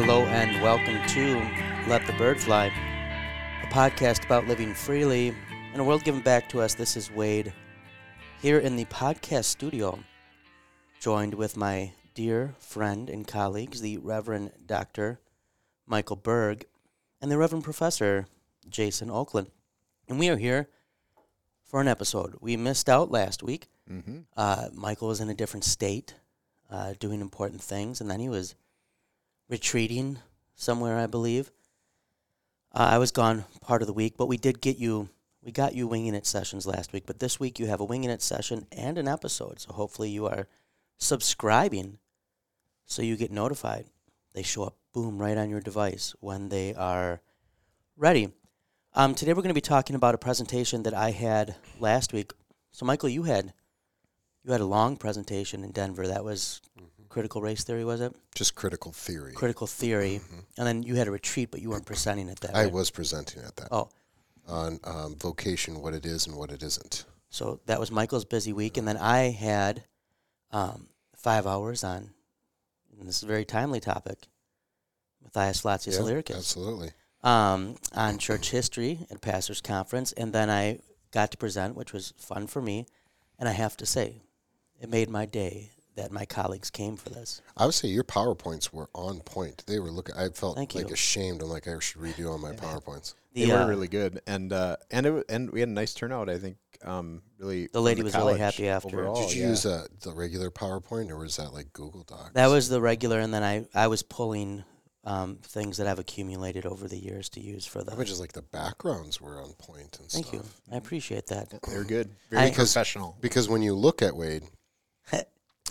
Hello and welcome to Let the Bird Fly, a podcast about living freely in a world given back to us. This is Wade here in the podcast studio, joined with my dear friend and colleagues, the Reverend Dr. Michael Berg and the Reverend Professor Jason Oakland. And we are here for an episode. We missed out last week. Mm-hmm. Uh, Michael was in a different state, uh, doing important things, and then he was retreating somewhere, I believe. Uh, I was gone part of the week, but we did get you. We got you winging it sessions last week, but this week you have a winging it session and an episode. So hopefully you are subscribing, so you get notified. They show up, boom, right on your device when they are ready. Um, today we're going to be talking about a presentation that I had last week. So Michael, you had you had a long presentation in Denver. That was critical race theory, was it? Just critical theory. Critical theory, and then you had a retreat, but you weren't presenting at that. I right? was presenting at that Oh, on um, vocation, what it is and what it isn't. so that was Michael's busy week, and then I had um, five hours on. And this is a very timely topic. Matthias Flacius Yeah, Illyricus. absolutely. um, on church history at pastors conference, and then I got to present, which was fun for me. And I have to say, it made my day that my colleagues came for this. I would say your PowerPoints were on point. They were looking. I felt Thank like you. ashamed. I'm like, I should redo all my PowerPoints. The, they were uh, really good, and uh, and it, wa- and we had a nice turnout. I think um, really The from lady was really happy after. overall, Did you yeah. use uh, the regular PowerPoint or was that like Google Docs? that was the regular, and then I I was pulling um, things that I've accumulated over the years to use for I would the. just like the backgrounds were on point and Thank stuff. you, I appreciate that. they're good, very I- professional. Because when you look at Wade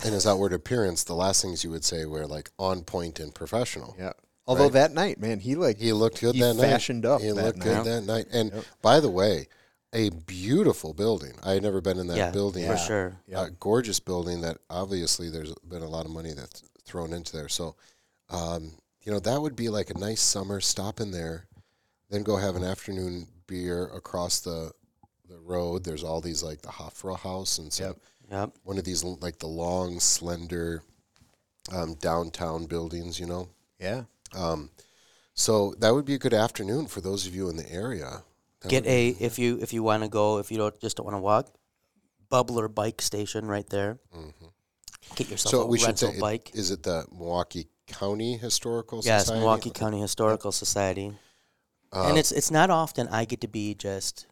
and his outward appearance, the last things you would say were like on point and professional. Yeah. Although Right. that night, man, he like He looked good He that fashioned night. up He that looked night. good that night. And Yep. by the way, a beautiful building. I had never been in that yeah, building. for sure. Yeah. A gorgeous building that obviously there's been a lot of money that's thrown into there. So, um, you know, that would be like a nice summer stop in there, then go have an afternoon beer across the the road. There's all these like the Hofra House and some Yep. Yep. one of these like the long, slender um, downtown buildings. You know, yeah. um, so that would be a good afternoon for those of you in the area. That Get a if you if you want to go if you don't just don't want to walk, Bublr bike station right there. Mhm. Get yourself So a we should rental it- bike. is it the Milwaukee County Historical Yes, Society? Milwaukee County Historical Society. Uh, and it's it's not often I get to be just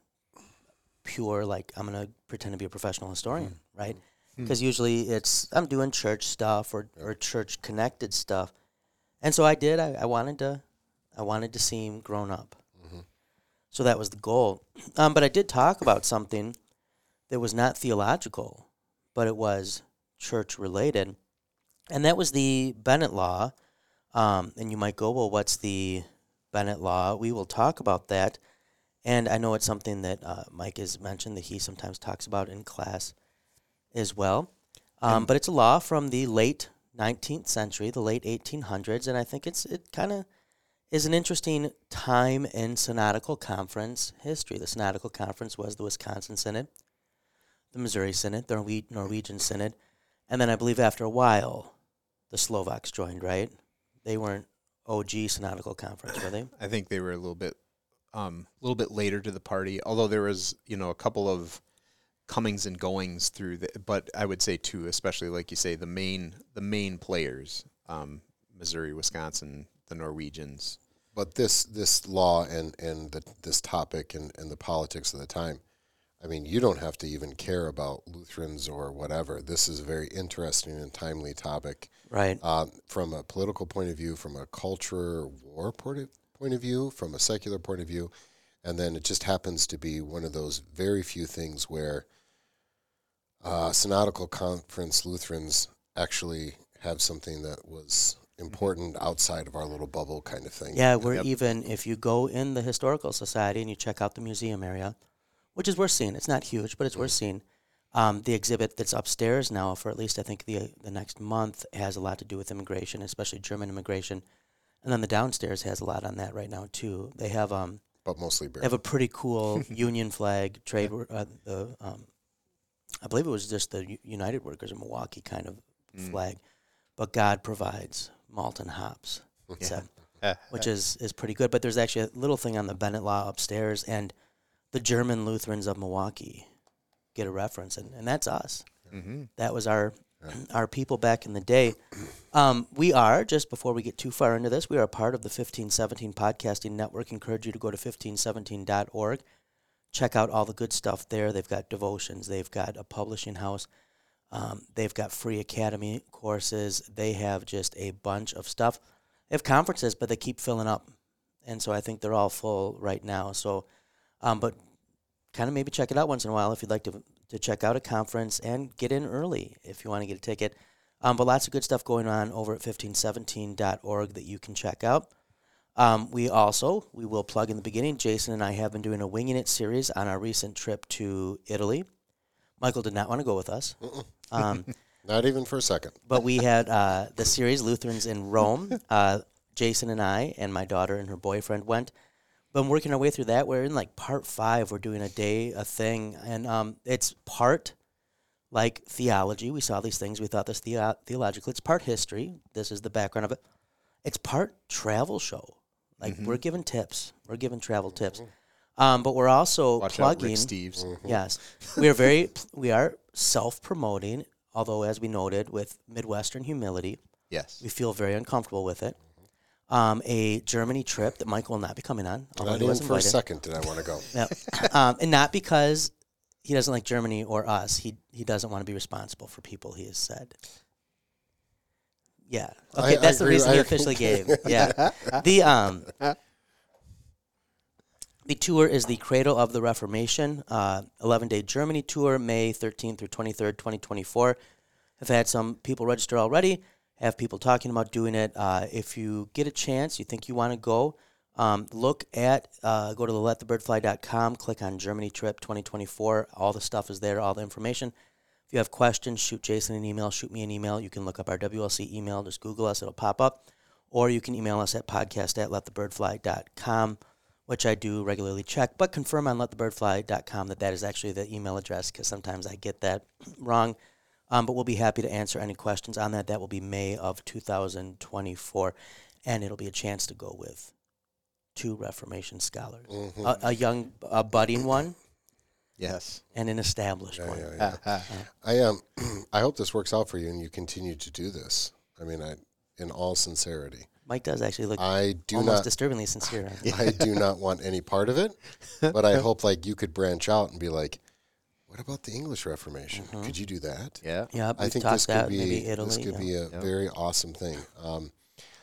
pure like I'm gonna pretend to be a professional historian, right? Because usually it's I'm doing church stuff or, or church connected stuff, and so I did. I, I wanted to I wanted to seem grown up, so that was the goal. Um, but I did talk about something that was not theological, but it was church related, and that was the Bennett Law. Um, and you might go, well, what's the Bennett Law? We will talk about that. And I know it's something that uh, Mike has mentioned that he sometimes talks about in class as well. Um, but it's a law from the late 19th century, the late 1800s, and I think it's it kind of is an interesting time in synodical conference history. The synodical conference was the Wisconsin Synod, the Missouri Synod, the Norwe- Norwegian Synod, and then I believe after a while, the Slovaks joined. Right? They weren't OG synodical conference, were they? I think they were a little bit, um, a little bit later to the party. Although there was, you know, a couple of comings and goings through the, but I would say too, especially like you say, the main, the main players, um, Missouri, Wisconsin, the Norwegians. but this this law and and the, this topic and, and the politics of the time, I mean, you don't have to even care about Lutherans or whatever. This is a very interesting and timely topic Right. uh, from a political point of view, from a culture war point of, point of view, from a secular point of view, and then it just happens to be one of those very few things where uh, synodical conference Lutherans actually have something that was important outside of our little bubble kind of thing. Yeah, we're Yep. even if you go in the historical society and you check out the museum area, which is worth seeing. It's not huge, but it's worth seeing. Um, the exhibit that's upstairs now, for at least I think the the next month, has a lot to do with immigration, especially German immigration, and then the downstairs has a lot on that right now too. They have um but mostly they have a pretty cool Union flag trade. Uh, the um, I believe it was just the U- United Workers of Milwaukee kind of Mm. flag, but God provides malt and hops. so, which is is pretty good. But there's actually a little thing on the Bennett Law upstairs, and the German Lutherans of Milwaukee get a reference, and, and that's us. Mm-hmm. That was our our people back in the day. Um, we are just before we get too far into this, we are a part of the 1517 podcasting network. Encourage you to go to 1517.org. Check out all the good stuff there. They've got devotions. They've got a publishing house. Um, they've got free academy courses. They have just a bunch of stuff. They have conferences, but they keep filling up, and so I think they're all full right now. So, um, but kind of maybe check it out once in a while if you'd like to to check out a conference and get in early if you want to get a ticket. Um, but lots of good stuff going on over at 1517.org that you can check out. Um, we also, we will plug in the beginning, Jason and I have been doing a Winging It series on our recent trip to Italy. Michael did not want to go with us. Um, Not even for a second. but we had uh, the series Lutherans in Rome. Uh, Jason and I and my daughter and her boyfriend went. Been working our way through that. We're in like part five. We're doing a day, a thing, and um, it's part like theology. We saw these things. We thought this theo- theological. It's part history. This is the background of it. It's part travel show. Like we're giving tips. We're giving travel tips. Um, but we're also Watch out, plugging. Rick Steves. Yes, we are very we are self promoting. Although, as we noted, with Midwestern humility, Yes. we feel very uncomfortable with it. Um, a Germany trip that Michael will not be coming on. Not even for a second did I want to go. Yep. um, and not because he doesn't like Germany or us. He he doesn't want to be responsible for people. He has said. Yeah. Okay, I that's the agree- reason he officially gave. Yeah. The um. The tour is the Cradle of the Reformation, uh, 11 day Germany tour, May 13th through 23rd, 2024. Have had some people register already, have people talking about doing it. Uh, if you get a chance, you think you want to go, um, look at, uh, go to the letthebirdfly.com, click on Germany trip 2024. All the stuff is there, all the information. If you have questions, shoot Jason an email, shoot me an email. You can look up our WLC email, just Google us, it'll pop up. Or you can email us at podcast at letthebirdfly.com, which I do regularly check, but confirm on letthebirdfly.com that that is actually the email address because sometimes I get that wrong. Um, but we'll be happy to answer any questions on that. That will be May of 2024, and it'll be a chance to go with two Reformation scholars, Mm-hmm. a, a young, a budding one, Yes. and an established Yeah, one. yeah, yeah. I um, I hope this works out for you and you continue to do this. I mean, I, in all sincerity, Mike does actually look I do almost not. disturbingly sincere. I do not want any part of it, but I hope like you could branch out and be like, "What about the English Reformation? Could you do that?" Yeah. Yeah, I think this could be Italy. this could yeah. be a very awesome thing. Um,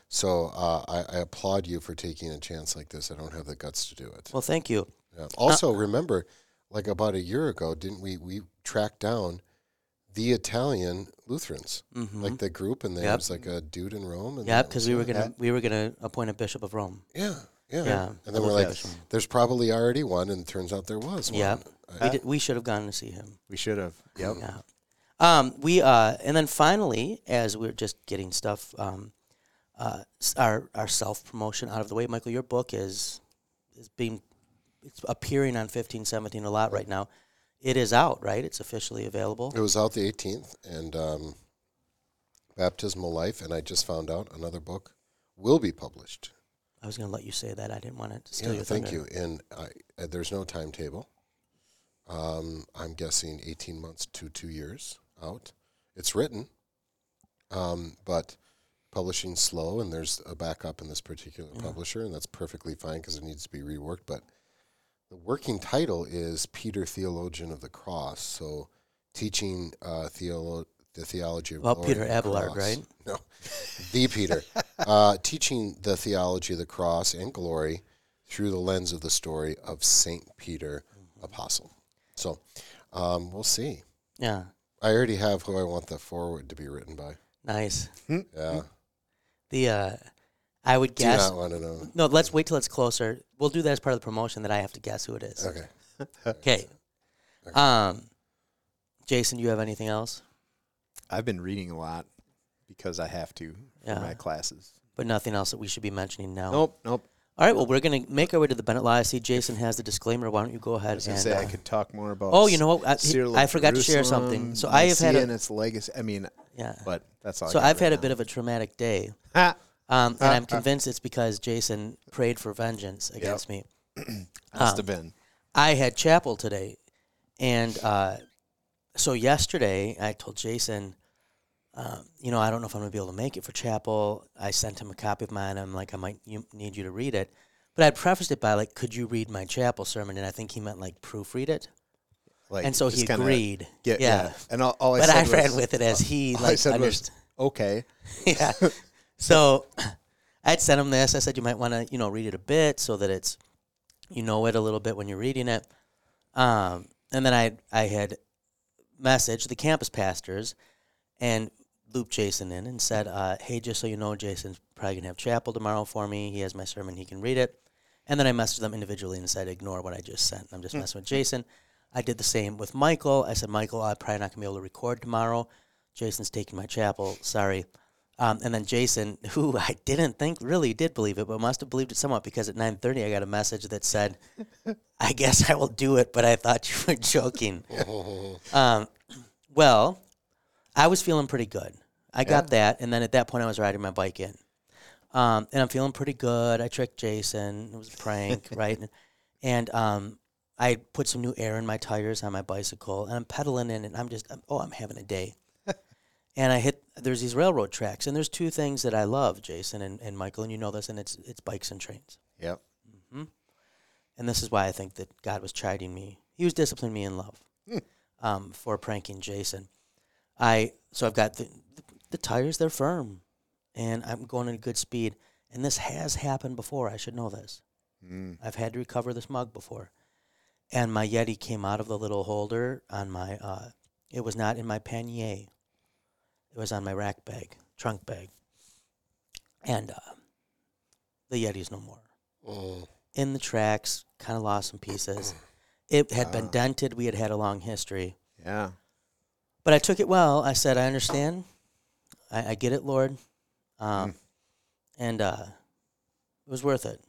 so uh, I, I applaud you for taking a chance like this. I don't have the guts to do it. well, thank you. Yeah. Also, remember, like about a year ago, didn't we we tracked down the Italian Lutherans, hmm like the group, and there Yep. was like a dude in Rome. And yeah, because we were gonna we were gonna appoint a bishop of Rome. yeah, yeah, Yeah. And then we're like, Yes. there's probably already one, and it turns out there was one. Yeah, we did, we should have gone to see him. We should have. Yep. Yeah. Um, we uh, and then finally, as we're just getting stuff, um, uh, our our self promotion out of the way. Michael, your book is is being it's appearing on fifteen seventeen a lot right now. It is out, right? It's officially available. It was out the 18th, and um, Baptismal Life, and I just found out another book will be published. I was going to let you say that. I didn't want to steal Yeah, your thank thunder. you. And I, uh, there's no timetable. Um, I'm guessing 18 months to two years out. It's written, um, but publishing slow, and there's a backup in this particular Yeah. publisher, and that's perfectly fine because it needs to be reworked. But the working title is Peter, Theologian of the Cross. So teaching uh, theolo- the theology of Well, glory Peter Abelard, cross. right? No, the Peter, uh, teaching the theology of the cross and glory through the lens of the story of Saint Peter, Mm-hmm. apostle. So um, we'll see. Yeah, I already have who I want the forward to be written by. nice. Yeah, The uh, I would do guess. not want to know. No, let's wait till it's closer. We'll do that as part of the promotion. That I have to guess who it is. Okay. Okay. Okay. Um, Jason, do you have anything else? I've been reading a lot because I have to Yeah. for my classes. But nothing else that we should be mentioning now. Nope. Nope. All right. Well, we're gonna make our way to the Bennett Law. I see Jason has the disclaimer. Why don't you go I ahead was gonna and? say I uh, could talk more about. oh, you know what? I, Cyril I of forgot to share something. Jerusalem, So I have had Nicaea a and its legacy. I mean, yeah. but that's all. So I've had a bit of a traumatic day. of. Um, and I'm convinced it's because Jason prayed for vengeance against me. Must have been. I had chapel today, and uh, so yesterday I told Jason, um, you know, I don't know if I'm gonna be able to make it for chapel. I sent him a copy of mine. I'm like, I might you, need you to read it, but I prefaced it by like, could you read my chapel sermon? And I think he meant like proofread it. Like, and so he agreed. Get, yeah. yeah. And all, all I but I was, ran with it as he like said was, okay. yeah. So I'd sent him this. I said you might want to, you know, read it a bit so that it's you know it a little bit when you're reading it. Um, and then I I had messaged the campus pastors and looped Jason in and said, uh, "Hey, just so you know, Jason's probably gonna have chapel tomorrow for me. He has my sermon. He can read it." And then I messaged them individually and said, "Ignore what I just sent. I'm just messing with Jason." I did the same with Michael. I said, "Michael, I'm probably not gonna be able to record tomorrow. Jason's taking my chapel. Sorry." Um, and then Jason, who I didn't think really did believe it, but must have believed it somewhat because at 9:30 I got a message that said, "I guess I will do it, but I thought you were joking." um, well, I was feeling pretty good. I got that, and then at that point I was riding my bike in, um, and I'm feeling pretty good. I tricked Jason. It was a prank, right? And um, I put some new air in my tires on my bicycle, and I'm pedaling in, and I'm just, I'm, oh, I'm having a day and I hit there's these railroad tracks, and there's two things that I love, Jason and, and Michael, and you know this, and it's it's bikes and trains. Yep. And this is why I think that God was chiding me. He was disciplining me in love um, for pranking Jason. I so I've got the, the tires; they're firm, and I'm going at a good speed. And this has happened before. I should know this. Mm. I've had to recover this mug before, and my Yeti came out of the little holder on my. Uh, it was not in my pannier. It was on my rack bag, trunk bag, and uh, the Yeti's no more Mm. in the tracks, kind of lost some pieces. It had been Ah. dented. We had had a long history. Yeah. But I took it well. I said, I understand. I, I get it, Lord. Um, Mm. And uh, it was worth it,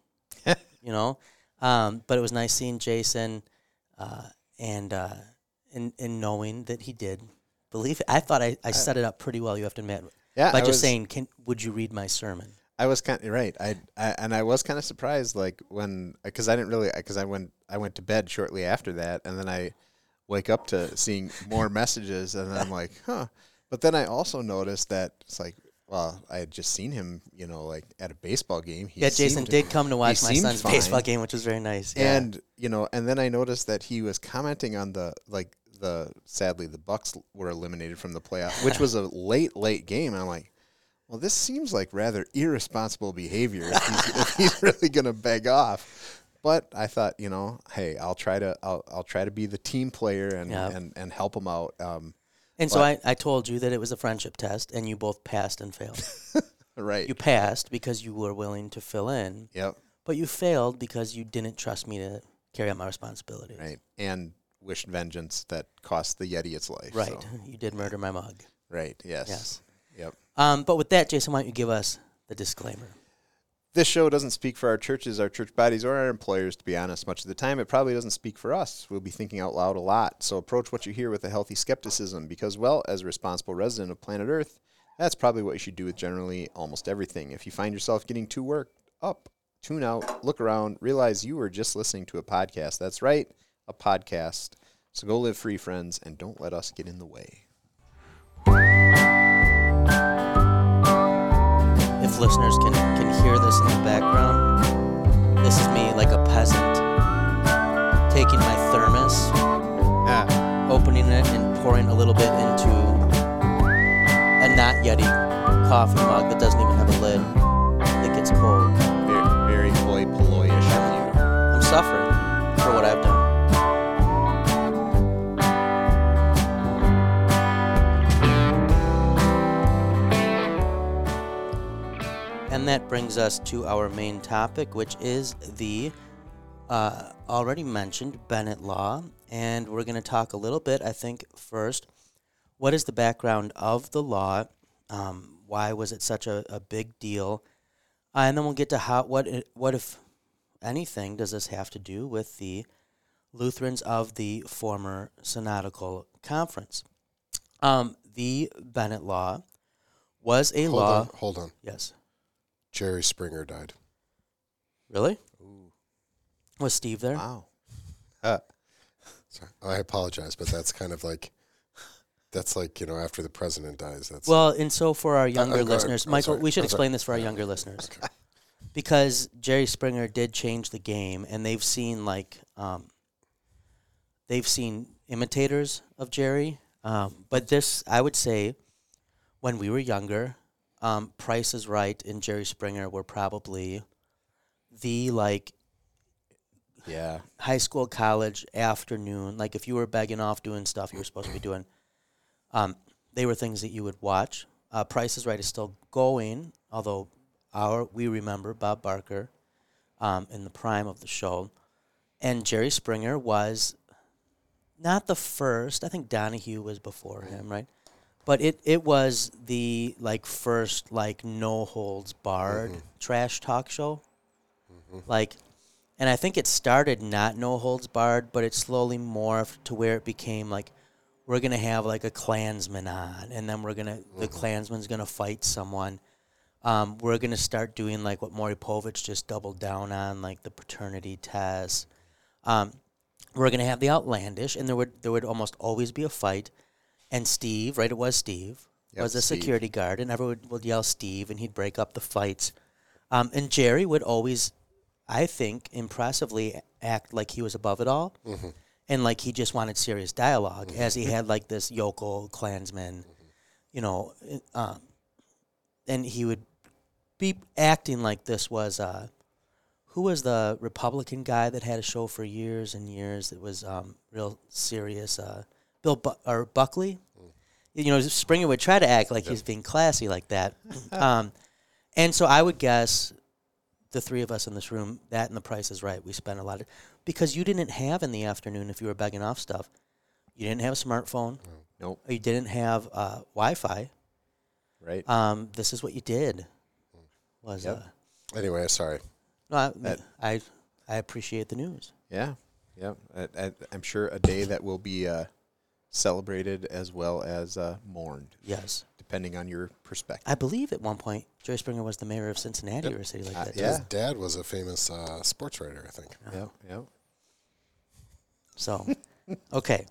you know? Um, but it was nice seeing Jason uh, and, uh, and, and knowing that he did believe it. I thought I, I set it up pretty well, you have to admit, Yeah. by I just was, saying, Can, would you read my sermon? I was kind of right. I, I and I was kind of surprised, like when because I didn't really because I went I went to bed shortly after that, and then I wake up to seeing more messages, and then I'm like, huh. But then I also noticed that it's like, well, I had just seen him, you know, like at a baseball game. He yeah, Jason did come to watch my son's fine. baseball game, which was very nice. Yeah. and you know, and then I noticed that he was commenting on the like the sadly the Bucks were eliminated from the playoff, which was a late late game. I'm like, well, this seems like rather irresponsible behavior if he's, if he's really gonna beg off. But I thought, you know, hey, I'll try to I'll I'll try to be the team player and Yeah. and, and help him out. Um, And so I, I told you that it was a friendship test, and you both passed and failed. right. you passed because you were willing to fill in, yep. but you failed because you didn't trust me to carry out my responsibilities. Right. And wished vengeance that cost the Yeti its life. Right. so- You did murder my mug. Right. Yes. Yes. Yep. Um, but with that, Jason, why don't you give us the disclaimer? This show doesn't speak for our churches, our church bodies, or our employers, to be honest. Much of the time, it probably doesn't speak for us. We'll be thinking out loud a lot. So approach what you hear with a healthy skepticism because, well, as a responsible resident of planet Earth, that's probably what you should do with generally almost everything. If you find yourself getting too worked up, tune out, look around, realize you were just listening to a podcast. That's right, a podcast. So go live free, friends, and don't let us get in the way. If listeners can, can hear this in the background, this is me like a peasant taking my thermos, Ah, opening it, and pouring a little bit into a not Yeti coffee mug that doesn't even have a lid. It gets cold. very, very hoi polloi-ish of you. I'm suffering for what I've done. And that brings us to our main topic, which is the uh, already mentioned Bennett Law. And we're going to talk a little bit, I think, first. What is the background of the law? Um, why was it such a, a big deal? Uh, and then we'll get to how what it, what if anything does this have to do with the Lutherans of the former Synodical Conference? Um, the Bennett Law was a Hold law. on. Hold on. Yes. Jerry Springer died. Really? Was Steve there? Wow. Uh, Sorry. I apologize, but that's kind of like that's like you know after the president dies. That's Well, and so for our younger I'm- I'm- listeners, Michael, sorry. we should I'm sorry. explain this for our younger listeners. Because Jerry Springer did change the game, and they've seen like um, they've seen imitators of Jerry. Um, but this, I would say, when we were younger, um, Price is Right and Jerry Springer were probably the like yeah. high school, college, afternoon, like if you were begging off doing stuff you were supposed to be doing, um, they were things that you would watch. Uh, Price is Right is still going, although our we remember Bob Barker um, in the prime of the show, and Jerry Springer was not the first. I think Donahue was before him, right? But it, it was the like first like no holds barred trash talk show, like and I think it started not no holds barred, but it slowly morphed to where it became like we're gonna have like a Klansman on, and then we're gonna the Klansman's gonna fight someone. Um, we're gonna start doing like what Maury Povich just doubled down on, like the paternity test. Um, we're gonna have the outlandish, and there would there would almost always be a fight. And Steve, right? It was Steve Yep, was a Steve. security guard, and everyone would, yell Steve, and he'd break up the fights. Um, and Jerry would always, I think, impressively act like he was above it all, and like he just wanted serious dialog as he had like this yokel Klansman, you know, um, and he would be acting like this was uh, who was the Republican guy that had a show for years and years that was um, real serious, uh, Bill Bu- or Buckley. You know, Springer would try to act like he's being classy like that, um, and so I would guess the three of us in this room, that and the Price is Right, we spent a lot of because you didn't have in the afternoon if you were begging off stuff, you didn't have a smartphone, Nope. you didn't have uh, Wi-Fi. Right. Um, this is what you did. Was Yep. uh, anyway. Sorry. no, I, That- I I appreciate the news. Yeah. Yeah. I, I, I'm sure a day that will be uh, celebrated as well as uh, mourned, Yes, depending on your perspective. I believe at one point Jerry Springer was the mayor of Cincinnati or a city like Uh, that. yeah. His dad was a famous uh, sports writer, I think. Yeah. Yeah. So, okay.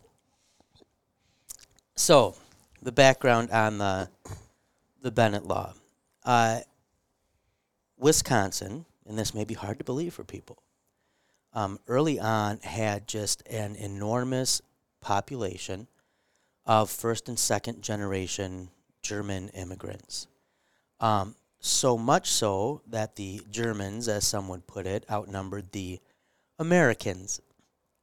So, the background on the the Bennett law. Uh, Wisconsin, and this may be hard to believe for people, um, early on had just an enormous population of first and second generation German immigrants. Um, so much so that the Germans, as some would put it, outnumbered the Americans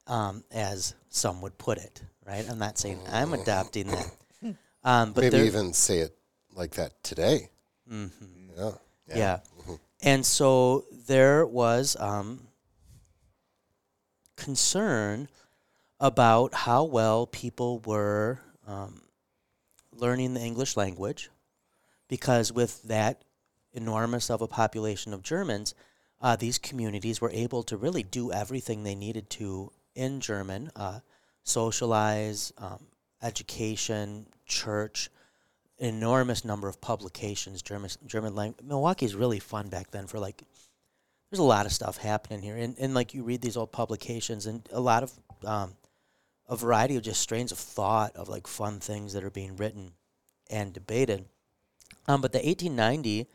um, as some would put it. Right? I'm not saying I'm adopting that, um, but Maybe even say it like that today. Mhm. Yeah. Yeah. And so there was um, concern about how well people were um, learning the English language because with that enormous of a population of Germans, uh, these communities were able to really do everything they needed to in German, uh, socialize, um, education, church, enormous number of publications, German German language. Milwaukee's really fun back then for like. There's a lot of stuff happening here, and, and like you read these old publications, and a lot of um, a variety of just strains of thought of like fun things that are being written and debated. Um, but the 1890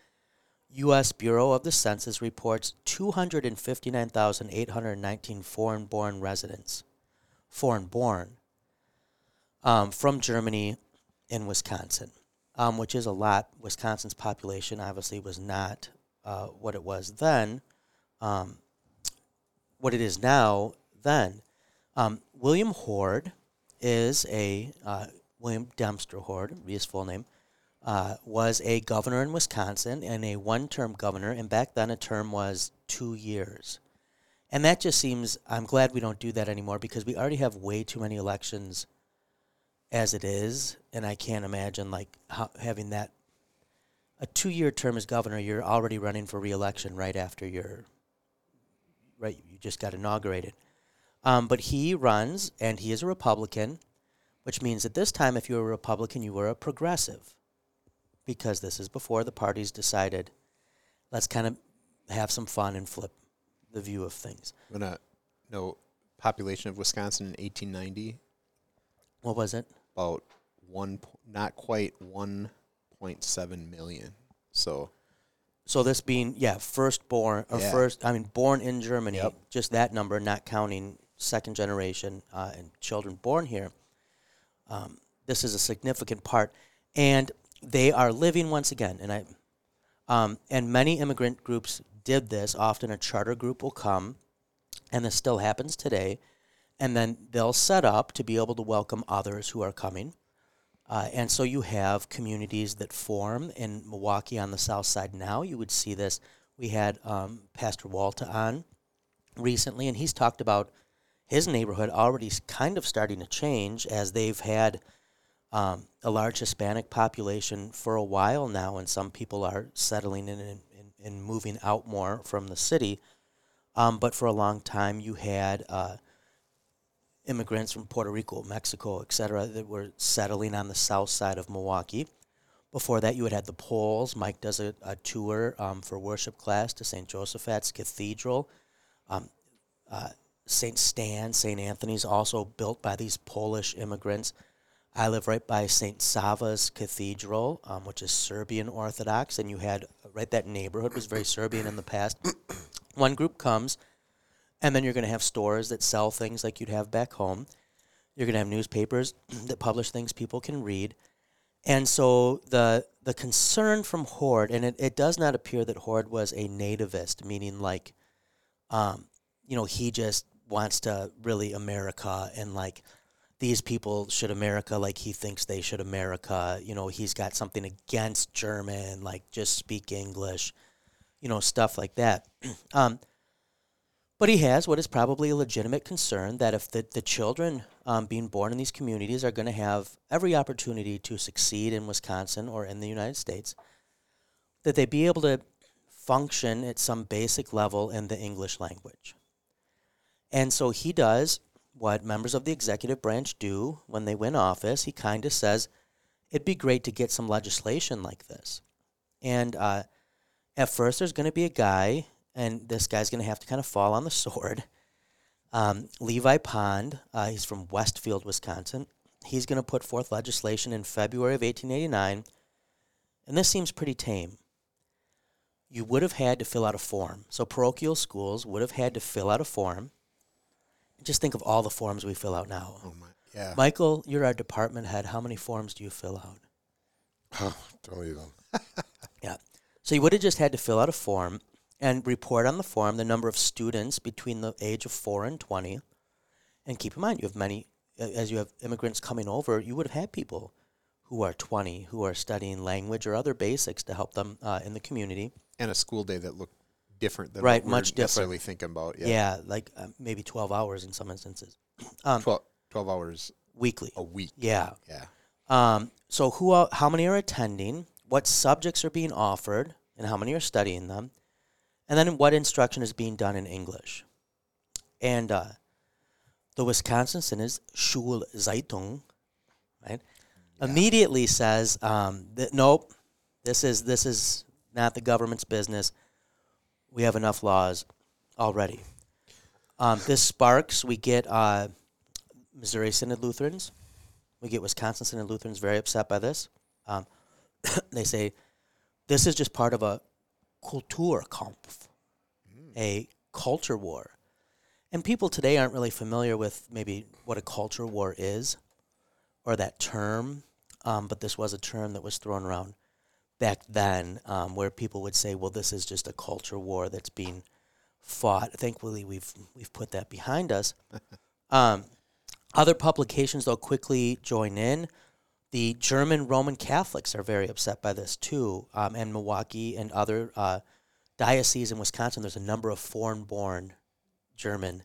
U.S. Bureau of the Census reports 259,819 foreign-born residents, foreign-born, um, from Germany in Wisconsin, um, which is a lot. Wisconsin's population obviously was not uh, what it was then, um, what it is now then. Um, William Hoard is a uh, William Dempster Hoard, his full name, uh, was a governor in Wisconsin and a one-term governor, and back then a term was two years. And that just seems. I'm glad we don't do that anymore because we already have way too many elections as it is, and I can't imagine like how, having that a two-year term as governor. You're already running for reelection right after you're right. You just got inaugurated. Um, but he runs, and he is a Republican, which means at this time, if you were a Republican, you were a progressive, because this is before the parties decided let's kind of have some fun and flip the view of things. I'm gonna know population of Wisconsin in 1890 What was it? about one, po- not quite 1.7 million. So So this being yeah, firstborn or Yeah. first I mean born in Germany, Yep. just that number, not counting second generation uh, and children born here. Um, this is a significant part, and they are living once again. And I, um, and many immigrant groups did this. Often a charter group will come, and this still happens today, and then they'll set up to be able to welcome others who are coming. Uh, and so you have communities that form in Milwaukee on the south side now. You would see this. We had um, Pastor Walta on recently, and he's talked about his neighborhood already kind of starting to change as they've had um, a large Hispanic population for a while now, and some people are settling in and, and, and moving out more from the city. Um, but for a long time, you had uh, immigrants from Puerto Rico, Mexico, et cetera, that were settling on the south side of Milwaukee. Before that, you had had the Poles. Mike does a, a tour um, for worship class to St. Joseph's Cathedral. Um, uh, St. Stan, St. Anthony's, also built by these Polish immigrants. I live right by St. Sava's Cathedral, um, which is Serbian Orthodox, and you had right that neighborhood was very Serbian in the past. One group comes, and then you're going to have stores that sell things like you'd have back home. You're going to have newspapers that publish things people can read. And so the the concern from Hoard, and it, it does not appear that Hoard was a nativist, meaning like, um, you know, he just wants to really America and like these people should America like he thinks they should America. You know, he's got something against German, like just speak English, you know, stuff like that. um, but he has what is probably a legitimate concern that if the, the children um, being born in these communities are going to have every opportunity to succeed in Wisconsin or in the United States, that they be able to function at some basic level in the English language. And so he does what members of the executive branch do when they win office. He kind of says, it'd be great to get some legislation like this. And uh, at first, there's going to be a guy and this guy's going to have to kind of fall on the sword. Um, Levi Pond, uh, he's from Westfield, Wisconsin. He's going to put forth legislation in February of 1889, and this seems pretty tame. You would have had to fill out a form. So parochial schools would have had to fill out a form. Just think of all the forms we fill out now. oh my, yeah. Michael, you're our department head. How many forms do you fill out? Oh, don't even. Yeah. So you would have just had to fill out a form and report on the form the number of students between the age of 4 and 20. And keep in mind, you have many, as you have immigrants coming over, you would have had people who are 20 who are studying language or other basics to help them uh, in the community. and a school day that looked different than Right, much different. necessarily thinking about. Yeah, Yeah, like uh, maybe 12 hours in some instances. Um, 12, 12 hours weekly. a week. Yeah. Yeah. Um, so who are, how many are attending? What subjects are being offered, and how many are studying them? And then what instruction is being done in English? And uh, the Wisconsin Synod's Schulzeitung, right, immediately says um, that nope, this is this is not the government's business. We have enough laws already. Um, this sparks. We get uh, Missouri Synod Lutherans. We get Wisconsin Synod Lutherans very upset by this. Um, they say this is just part of a Kulturkampf, a culture war. And people today aren't really familiar with maybe what a culture war is or that term, um, but this was a term that was thrown around back then um, where people would say, well, this is just a culture war that's being fought. Thankfully, we've, we've put that behind us. um, other publications, though, quickly join in. The German Roman Catholics are very upset by this too, um, and Milwaukee and other uh, dioceses in Wisconsin. There's a number of foreign-born German,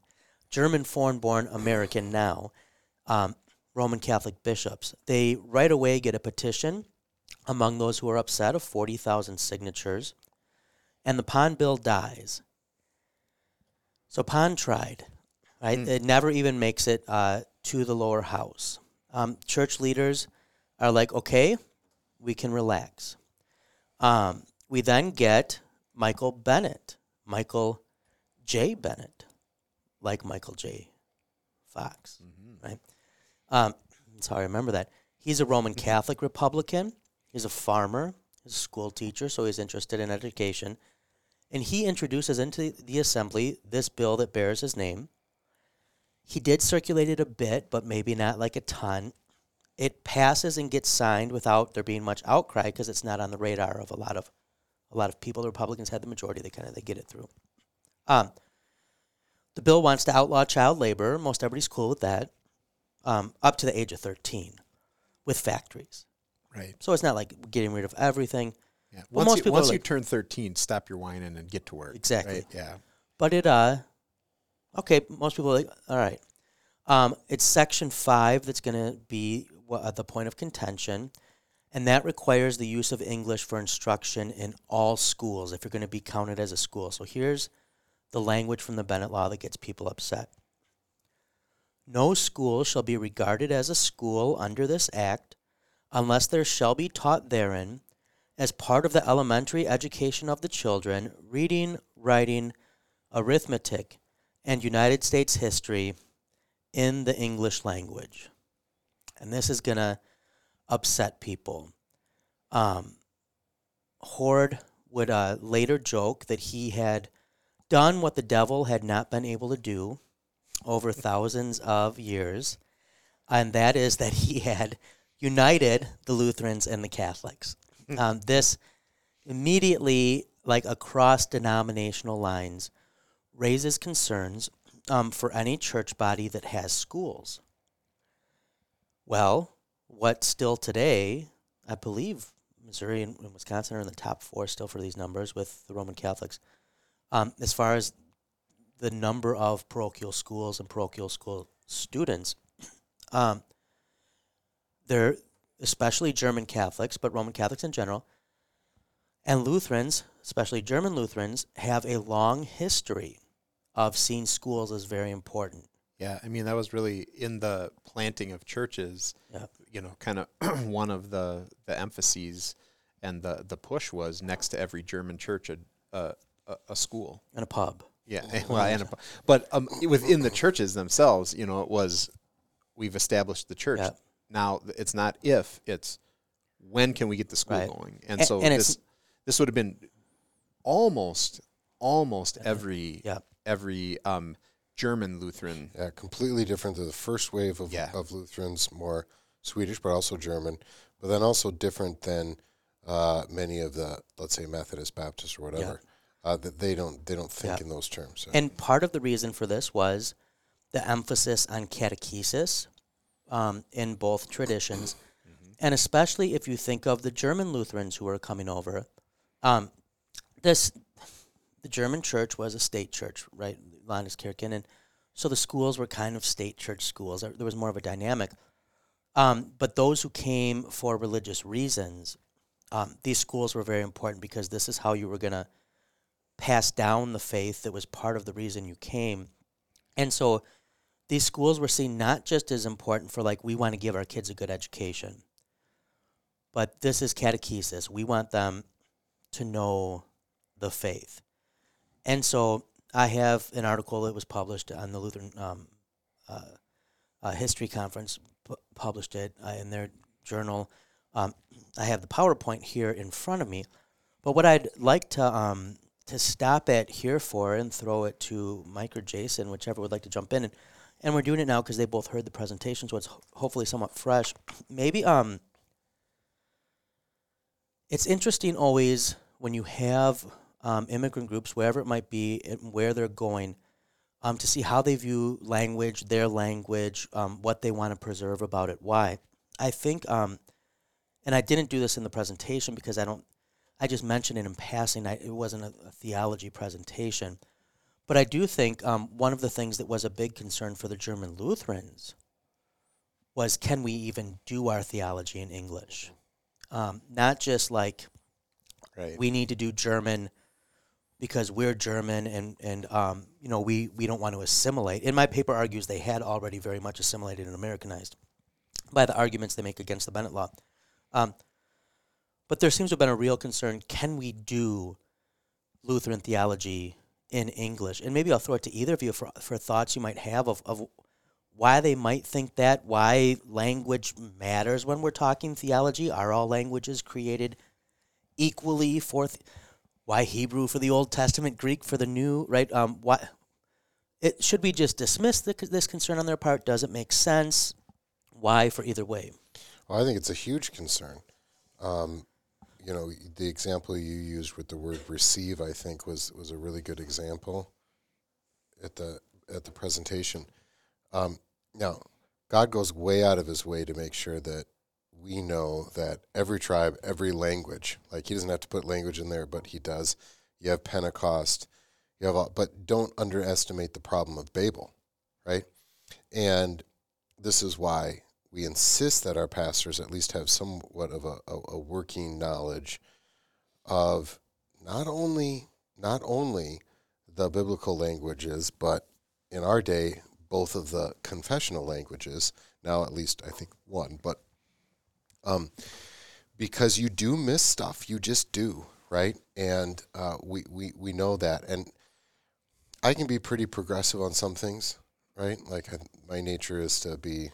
German foreign-born American now um, Roman Catholic bishops. They right away get a petition among those who are upset of forty thousand signatures, and the Pond bill dies. So Pond tried, right? It never even makes it uh, to the lower house. Um, church leaders are like, okay, we can relax. Um, we then get Michael Bennett, Michael J. Bennett, like Michael J. Fox, right? Um, that's how I remember that. He's a Roman Catholic Republican. He's a farmer. He's a school teacher, so he's interested in education. And he introduces into the assembly this bill that bears his name. He did circulate it a bit, but maybe not like a ton. It passes and gets signed without there being much outcry because it's not on the radar of a lot of a lot of people. The Republicans had the majority; they kind of they get it through. Um, the bill wants to outlaw child labor. Most everybody's cool with that. Um, up to the age of thirteen, with factories. Right. So it's not like getting rid of everything. Yeah. Well, Once, most you, people once you like- turn 13, stop your whining and get to work. Exactly. Right? Yeah. But it uh okay, most people are like all right. Um, it's section five that's going to be uh, the point of contention, and that requires the use of English for instruction in all schools if you're going to be counted as a school. So here's the language from the Bennett Law that gets people upset. No school shall be regarded as a school under this act unless there shall be taught therein, as part of the elementary education of the children, reading, writing, arithmetic, and United States history in the English language. And this is going to upset people. Um, Hoard would uh, later joke that he had done what the devil had not been able to do over thousands of years, and that is that he had united the Lutherans and the Catholics. Um, this immediately, like across denominational lines, raises concerns um, for any church body that has schools. Well, what still today, I believe Missouri and, and Wisconsin are in the top four still for these numbers with the Roman Catholics. Um, as far as the number of parochial schools and parochial school students, um, they're especially German Catholics, but Roman Catholics in general, and Lutherans, especially German Lutherans, have a long history of seeing schools as very important. Yeah, I mean that was really in the planting of churches. Yeah. You know, kind of one of the the emphases and the the push was next to every German church a a, a, school. And a pub. Yeah, well, and a, but um, within the churches themselves, you know, it was we've established the church. Now it's not if, it's when can we get the school Right. going? And A- so and this this would have been almost almost every Yeah. every um, German Lutheran. Yeah, completely different to the first wave of, Yeah. of Lutherans, more Swedish, but also German, but then also different than uh, many of the, let's say, Methodist, Baptist, or whatever. Uh, that they don't they don't think Yeah. in those terms. So. And part of the reason for this was the emphasis on catechesis um, in both traditions, and especially if you think of the German Lutherans who were coming over. Um, this the German church was a state church, right? Landeskirchen, and so the schools were kind of state church schools. There there was more of a dynamic. Um, but those who came for religious reasons, um, these schools were very important because this is how you were going to pass down the faith that was part of the reason you came. And so these schools were seen not just as important for like we want to give our kids a good education, but this is catechesis. We want them to know the faith. And so I have an article that was published on the Lutheran um, uh, uh, History Conference, pu- published it uh, in their journal. Um, I have the PowerPoint here in front of me. But what I'd like to um, to stop at here for and throw it to Mike or Jason, whichever would like to jump in, and, and we're doing it now because they both heard the presentation, so it's ho- hopefully somewhat fresh. Maybe um, it's interesting always when you have um, immigrant groups, wherever it might be, and where they're going, um, to see how they view language, their language, um, what they want to preserve about it, why. I think, um, and I didn't do this in the presentation because I don't I just mentioned it in passing. I, it wasn't a, a theology presentation. But I do think um, one of the things that was a big concern for the German Lutherans was can we even do our theology in English? Um, not just like Right. we need to do German because we're German and, and um, you know, we, we don't want to assimilate. In my paper argues they had already very much assimilated and Americanized by the arguments they make against the Bennett Law. Um, but there seems to have been a real concern: can we do Lutheran theology in English, and maybe I'll throw it to either of you for for thoughts you might have of, of why they might think that, why language matters when we're talking theology. Are all languages created equally for? Th- why Hebrew for the Old Testament, Greek for the New? Right? Um, why? It should we just dismiss the, this concern on their part? Does it make sense? Why for either way? Well, I think it's a huge concern. Um, you know, the example you used with the word receive, I think, was was a really good example at the at the presentation. Um, now, God goes way out of His way to make sure that we know that every tribe, every language, like He doesn't have to put language in there, but He does. You have Pentecost, you have, all, but don't underestimate the problem of Babel, right? And this is why we insist that our pastors at least have somewhat of a, a, a working knowledge of not only not only the biblical languages, but in our day, both of the confessional languages. Now, at least I think one, but um, because you do miss stuff, you just do, right? And uh, we, we we know that, and I can be pretty progressive on some things, right? Like I, my nature is to be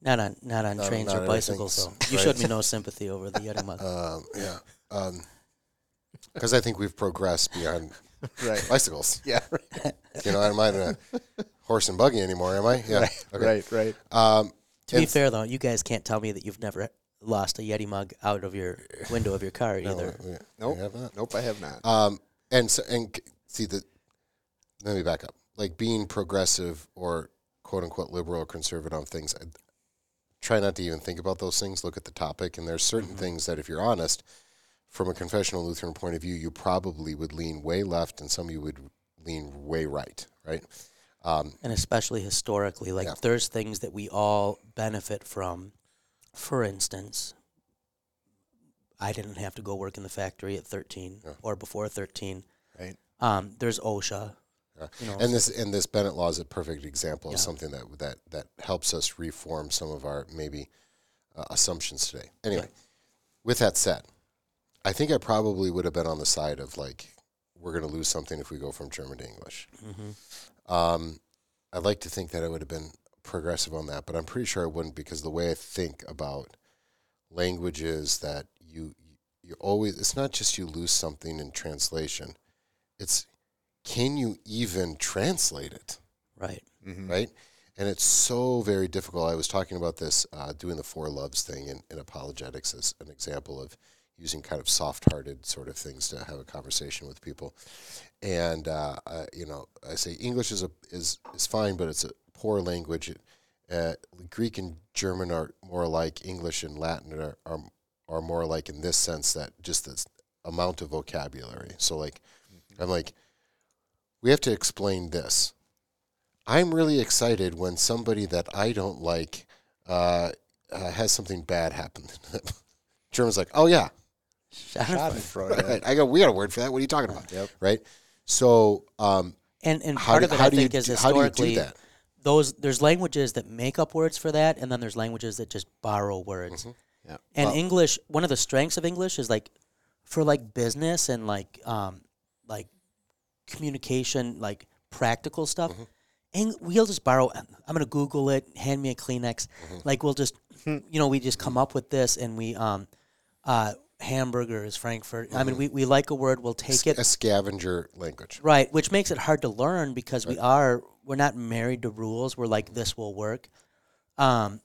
Not on not on Not- trains not or bicycles, though. everything's- You right. showed me no sympathy over the Yeti mug. Um, yeah. Because I think we've progressed beyond Right. bicycles. Yeah. You know, I'm not in a horse and buggy anymore, am I? Yeah. Right. Okay. Right. Right. Um, to be fair, though, you guys can't tell me that you've never lost a Yeti mug out of your window of your car no, either. we- we Nope. have that. Nope. I have not. Um, and so, and c- see the. Let me back up. Like being progressive or quote unquote liberal or conservative on things. I try not to even think about those things. Look at the topic, and there's certain things that, if you're honest, from a confessional Lutheran point of view, you probably would lean way left, and some of you would lean way right. Right. Um, and especially historically, like Yeah. there's things that we all benefit from. For instance, I didn't have to go work in the factory at 13 Yeah. or before 13. Right. Um, there's OSHA. Yeah. You know, And this and this Bennett law is a perfect example of something that that that helps us reform some of our maybe uh, assumptions today. Anyway, with that said, I think I probably would have been on the side of like we're going to lose something if we go from German to English. mhm. Um, I'd like to think that I would have been progressive on that, but I'm pretty sure I wouldn't because the way I think about languages that you you always it's not just you lose something in translation. It's can you even translate it? right. Mm-hmm. right? And it's so very difficult. I was talking about this uh, doing the four loves thing in, in apologetics as an example of using kind of soft-hearted sort of things to have a conversation with people. And uh, uh, you know, I say English is a is is fine, but it's a poor language. It, uh, Greek and German are more alike. English and Latin are, are are more alike in this sense that just the amount of vocabulary. So like, I'm like, we have to explain this. I'm really excited when somebody that I don't like uh, uh, has something bad happen. to them. German's like, oh yeah, Schadenfreude. right. I go, we got a word for that. What are you talking about? Yep. Right. So, um, And and part do, of it, how I do you think, is do, how do you historically do that? those there's languages that make up words for that, and then there's languages that just borrow words. Mhm. Yeah. And Well- English, one of the strengths of English is like for like business and like um like communication, like practical stuff. Mhm. And we'll just borrow. I'm gonna Google it. Hand me a Kleenex. Mhm. Like we'll just, you know, we just come up with this, and we um, uh, hamburgers, Frankfurt. I mean, we, we like a word, we'll take it. A scavenger language. Right, which makes it hard to learn because we are we're not married to rules. We're like this will work. Um,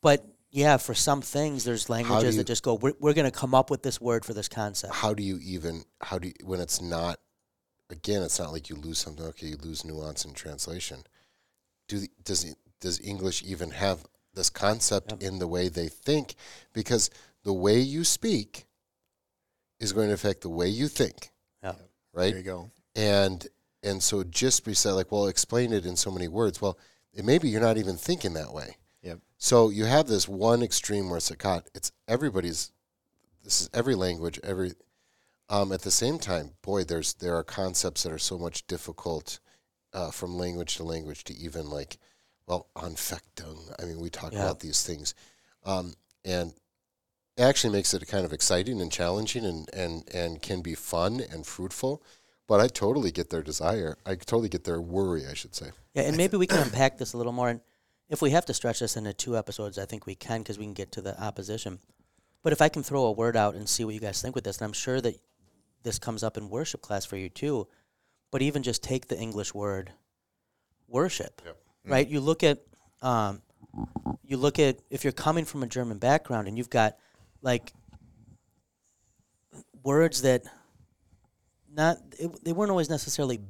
but yeah, for some things, there's languages you- that just go. We're, we're going to come up with this word for this concept. How do you even, how do you, when it's not, again, it's not like you lose something. Okay, you lose nuance in translation. Do the, does does English even have this concept Yep. in the way they think? Because the way you speak is going to affect the way you think, Yeah. right? There you go. and and so just be said like well explain it in so many words well it, maybe you're not even thinking that way Yep. so you have this one extreme where it's like god it's everybody's this is every language every um, at the same time boy there's there are concepts that are so much difficult uh, from language to language to even like well anfechtung i mean we talk Yeah. about these things um, and it actually makes it kind of exciting and challenging and, and, and can be fun and fruitful. But I totally get their desire. I totally get their worry, I should say. Yeah, and maybe we can unpack this a little more. And if we have to stretch this into two episodes, I think we can because we can get to the opposition. But if I can throw a word out and see what you guys think with this, and I'm sure that this comes up in worship class for you too. But even just take the English word worship, Yep. right? You look at, um, you look at if you're coming from a German background and you've got like words that not it, they weren't always necessarily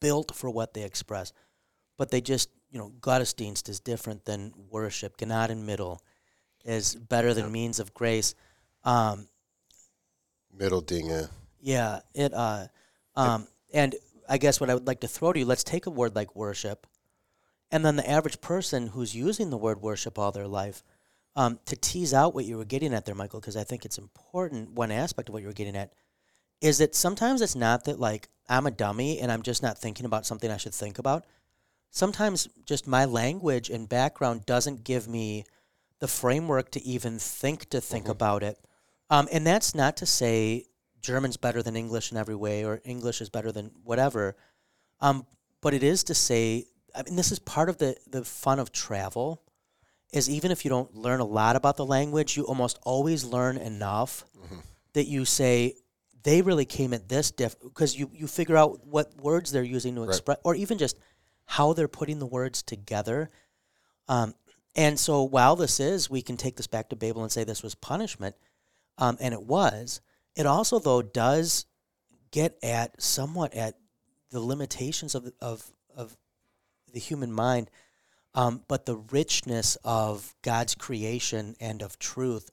built for what they express, but they just you know Gottesdienst is different than worship. Gnadenmittel is better than means of grace. Um, Mitteldinge. Yeah, it. Uh, um, and I guess what I would like to throw to you, let's take a word like worship, and then the average person who's using the word worship all their life, um, to tease out what you were getting at there, Michael, because I think it's important. One aspect of what you were getting at is that sometimes it's not that like I'm a dummy and I'm just not thinking about something I should think about. Sometimes just my language and background doesn't give me the framework to even think to think about it. Um, and that's not to say German's better than English in every way or English is better than whatever. Um, but it is to say, I mean, this is part of the, the fun of travel, is even if you don't learn a lot about the language, you almost always learn enough that you say, they really came at this diff because you, you figure out what words they're using to express, or even just how they're putting the words together. Um, and so while this is, we can take this back to Babel and say this was punishment, um, and it was. It also, though, does get at somewhat at the limitations of of of the human mind, um, but the richness of God's creation and of truth.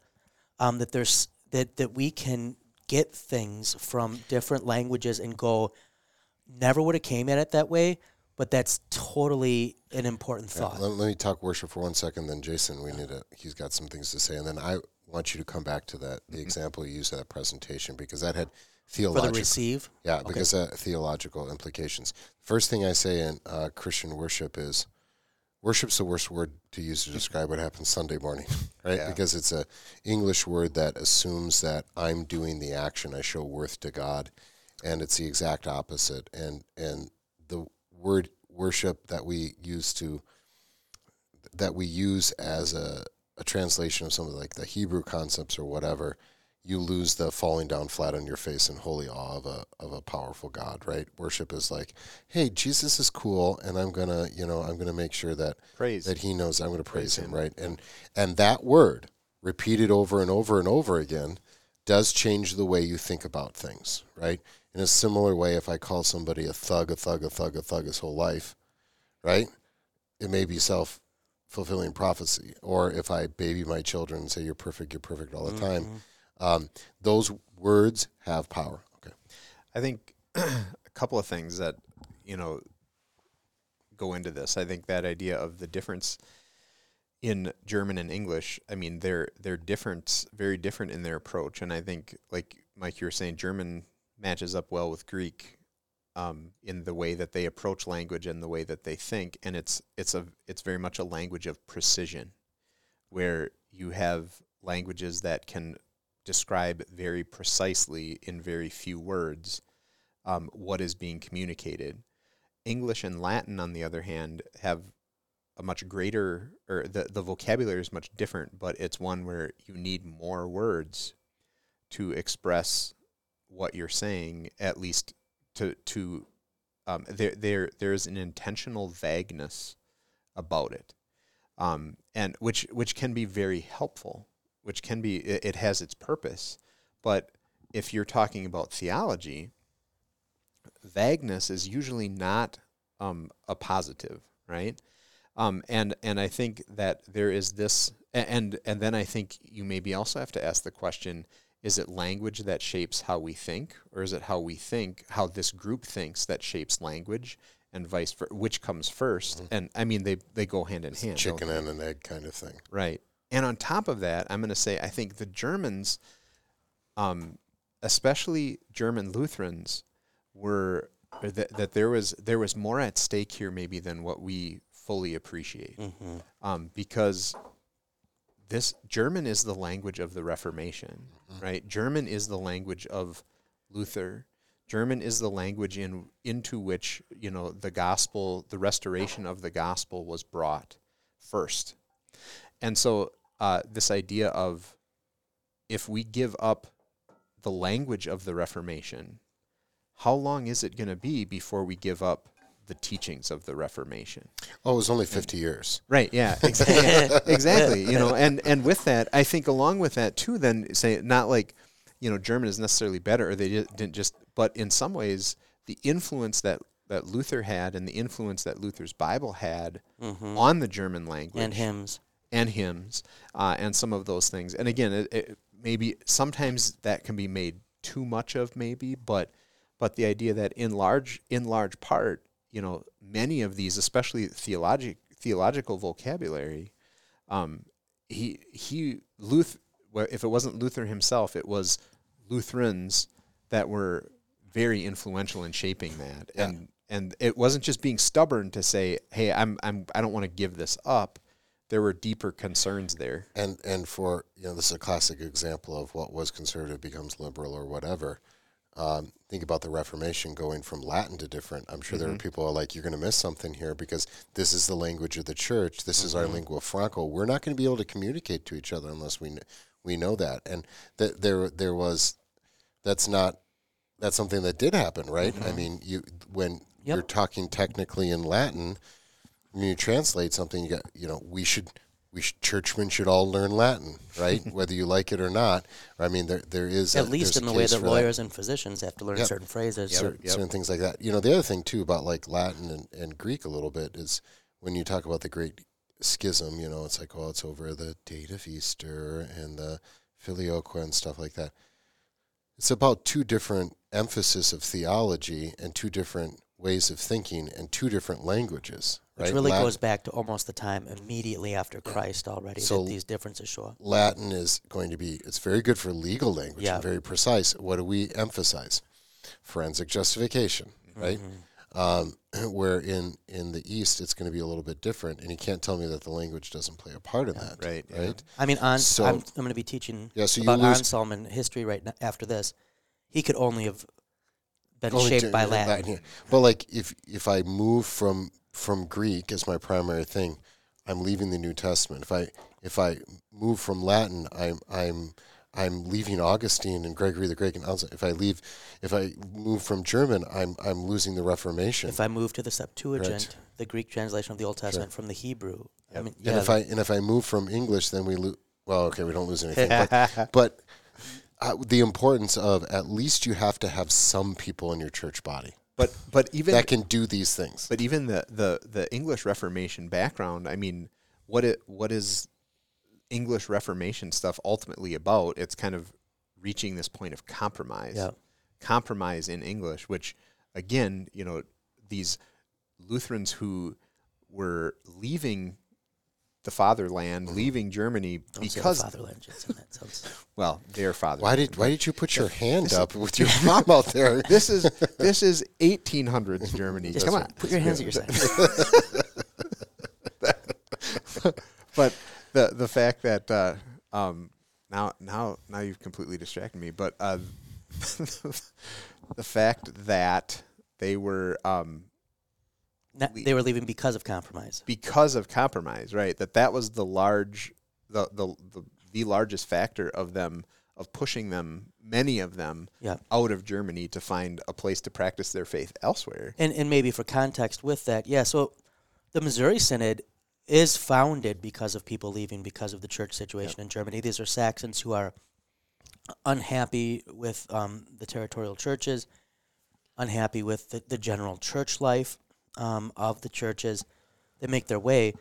Um, that there's that that we can get things from different languages and go. Never would have came at it that way, but that's totally an important Yeah, thought. let, let me talk worship for one second. Then Jason, we need to. He's got some things to say, and then I want you to come back to that the example you used in that presentation because that had theological. For the receive, Yeah, because uh, theological implications. First thing I say in uh, Christian worship is worship's the worst word to use to describe what happens Sunday morning, right? Yeah. Because it's a English word that assumes that I'm doing the action, I show worth to God, and it's the exact opposite. And and the word worship that we use to that we use as a, a translation of some of like the Hebrew concepts or whatever, you lose the falling down flat on your face in holy awe of a of a powerful God, right? Worship is like, hey, Jesus is cool, and I'm gonna, you know, I'm gonna make sure that Praise. that He knows I'm gonna praise, Praise him, him. right? And and that word repeated over and over and over again does change the way you think about things, right? In a similar way, if I call somebody a thug, a thug, a thug, a thug his whole life, right? It may be self fulfilling prophecy. Or if I baby my children and say, You're perfect, you're perfect all the time, um, those words have power. Okay. I think a couple of things that you know go into this. I think that idea of the difference in German and English. I mean, they're they're different, very different in their approach. And I think, like Mike, you were saying, German matches up well with Greek um, in the way that they approach language and the way that they think. And it's it's a it's very much a language of precision, where you have languages that can describe very precisely in very few words um, what is being communicated. English and Latin, on the other hand, have a much greater, or the, the vocabulary is much different, but it's one where you need more words to express what you're saying, at least to, to um, there, there, there's an intentional vagueness about it, um, and which, which can be very helpful, which can be, it, it has its purpose. But if you're talking about theology, vagueness is usually not um, a positive, right? Um, and and I think that there is this, and and then I think you maybe also have to ask the question: Is it language that shapes how we think, or is it how we think, how this group thinks that shapes language, and vice versa? Which comes 1st And I mean, they they go hand in hand. Chicken and an egg kind of thing. Right. And on top of that, I'm going to say I think the Germans, um, especially German Lutherans, were that, that there was there was more at stake here maybe than what we fully appreciate, Mm-hmm. um, because this German is the language of the Reformation, right? German is the language of Luther. German is the language in into which you know the gospel, the restoration of the gospel was brought first, and so uh, this idea of if we give up the language of the Reformation, how long is it going to be before we give up the teachings of the Reformation? Oh, it was only 50 years. Right. Yeah. Exactly. exactly. You know, and and with that, I think along with that too, then say not like, you know, German is necessarily better, or they didn't just, but in some ways, the influence that that Luther had and the influence that Luther's Bible had Mhm. on the German language and hymns. and hymns uh, and some of those things. And again, it, it, maybe sometimes that can be made too much of, maybe, but but the idea that in large in large part, you know, many of these, especially theologic theological vocabulary, um, he he Luther. If it wasn't Luther himself, it was Lutherans that were very influential in shaping that, Yeah. and and it wasn't just being stubborn to say, "Hey, I'm I'm I don't want to give this up." There were deeper concerns there. And and for you know, this is a classic example of what was conservative becomes liberal or whatever. Um, think about the Reformation going from Latin to different. I'm sure there Mm-hmm. are people who are like, you're going to miss something here because this is the language of the church. This is Mm-hmm. our lingua franca. We're not going to be able to communicate to each other unless we we know that. And that there there was that's not that's something that did happen, right? I mean, you when Yep. you're talking technically in Latin, when you translate something, you got you know we should we should, churchmen should all learn Latin, right? Whether you like it or not. I mean, there there is At a- least in the way that lawyers and physicians have to learn Yep. certain phrases. cer- Yep. certain things like that. You know, the other thing too about like Latin and, and Greek a little bit is when you talk about the Great Schism. You know, it's like oh, it's over the date of Easter and the filioque and stuff like that. It's about two different emphasis of theology and two different ways of thinking and two different languages. Which right? really Lat- goes back to almost the time immediately after Christ already So- that these differences show up. Latin is going to be it's very good for legal language Yeah. and very precise. What do we emphasize? Forensic justification, right? Mm-hmm. Um, where in in the East it's going to be a little bit different, and you can't tell me that the language doesn't play a part in that, right, yeah. Right? I mean, on, So- I'm, I'm going to be teaching Yeah, so you about lose- Anselm in history right now, after this. He could only have been Only shaped by Latin. yeah. But like if if I move from from Greek as my primary thing, I'm leaving the New Testament. If I if I move from Latin, I'm I'm I'm leaving Augustine and Gregory the Great and Anselm. If I leave, if I move from German, I'm I'm losing the Reformation. If I move to the Septuagint, the Greek translation of the Old Testament from the Hebrew, I mean, and if I and if I move from English, then we lose. Well, okay, we don't lose anything. but but uh, the importance of at least you have to have some people in your church body But but even that can do these things. but even the, the the English Reformation background, I mean, what it what is English Reformation stuff ultimately about? It's kind of reaching this point of compromise. Yeah. Compromise in English, which again, you know, these Lutherans who were leaving the fatherland, leaving Germany don't say the because fatherland, Jensen, that sounds- well, their father. Why did Why did you put your hand up with your mom out there? this is this is 1800s Germany. just Come on. put your hands at your side. but the the fact that uh, um, now now now you've completely distracted me. But uh, the fact that they were um, Not- they were leaving because of compromise. because of compromise, right? That that was the large the the the, the largest factor of them of pushing them many of them Yeah. out of Germany to find a place to practice their faith elsewhere. And and maybe for context with that, yeah. So the Missouri Synod is founded because of people leaving because of the church situation in Germany. These are Saxons who are unhappy with um, the territorial churches, unhappy with the, the general church life um, of the churches. They make their way.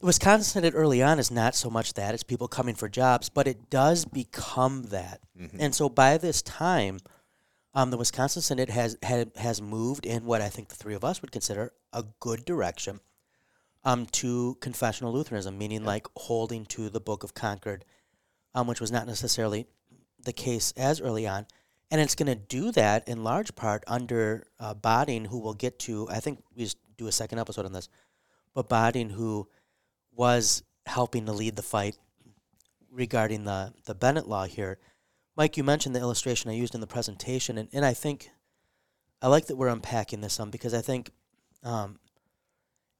Wisconsin Synod early on is not so much that; it's people coming for jobs, but it does become that. And so by this time, um, the Wisconsin Synod has had, has moved in what I think the three of us would consider a good direction um, to confessional Lutheranism, meaning like holding to the Book of Concord, um, which was not necessarily the case as early on. And it's going to do that in large part under uh, Bading, who we'll get to. I think we just do a second episode on this. But Bading, who was helping to lead the fight regarding the the Bennett law here. Mike, you mentioned the illustration I used in the presentation, and, and I think I like that we're unpacking this some because I think, um,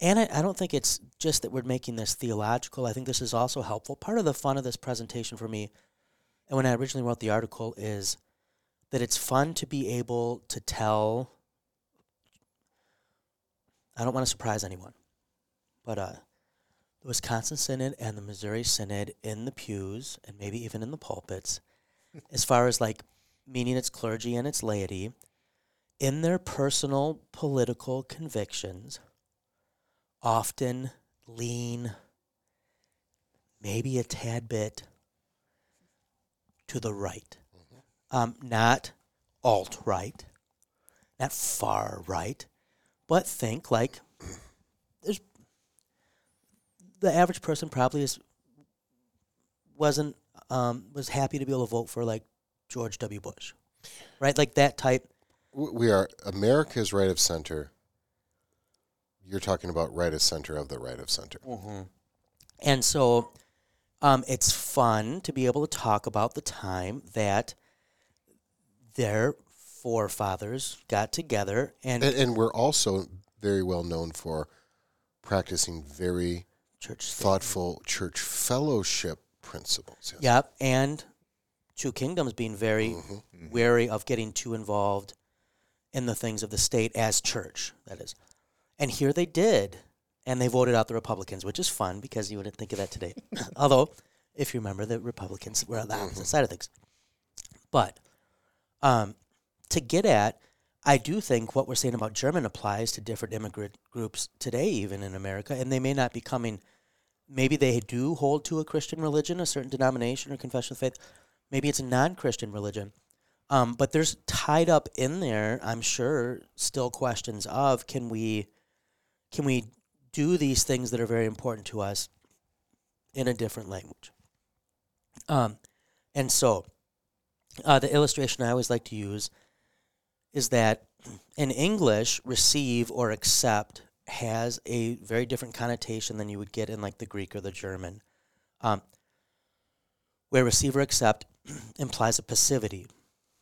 and I, I don't think it's just that we're making this theological. I think this is also helpful. Part of the fun of this presentation for me, and when I originally wrote the article, is that it's fun to be able to tell. I don't want to surprise anyone, but uh, the Wisconsin Synod and the Missouri Synod in the pews and maybe even in the pulpits, as far as like meaning its clergy and its laity, in their personal political convictions, often lean maybe a tad bit to the right. Um, not alt right, not far right, but think like there's the average person probably is wasn't um, was happy to be able to vote for like George W. Bush, right? Like that type. We are America's right of center. You're talking about right of center of the right of center. And so um, it's fun to be able to talk about the time that their forefathers got together and, And, and we're also very well known for practicing very church. thoughtful church fellowship principles. Yes. Yep, and Two Kingdoms being very Mhm. wary of getting too involved in the things of the state as church, that is. And here they did, and they voted out the Republicans, which is fun because you wouldn't think of that today. Although, if you remember, the Republicans were on the opposite side of things. But um, to get at, I do think what we're saying about German applies to different immigrant groups today, even in America, and they may not be coming. Maybe they do hold to a Christian religion, a certain denomination or confession of faith. Maybe it's a non-Christian religion, um, but there's tied up in there. I'm sure still questions of can we, can we do these things that are very important to us in a different language. Um, and so, uh, the illustration I always like to use is that in English, receive or accept has a very different connotation than you would get in like the Greek or the German. Um, where receive or accept implies a passivity.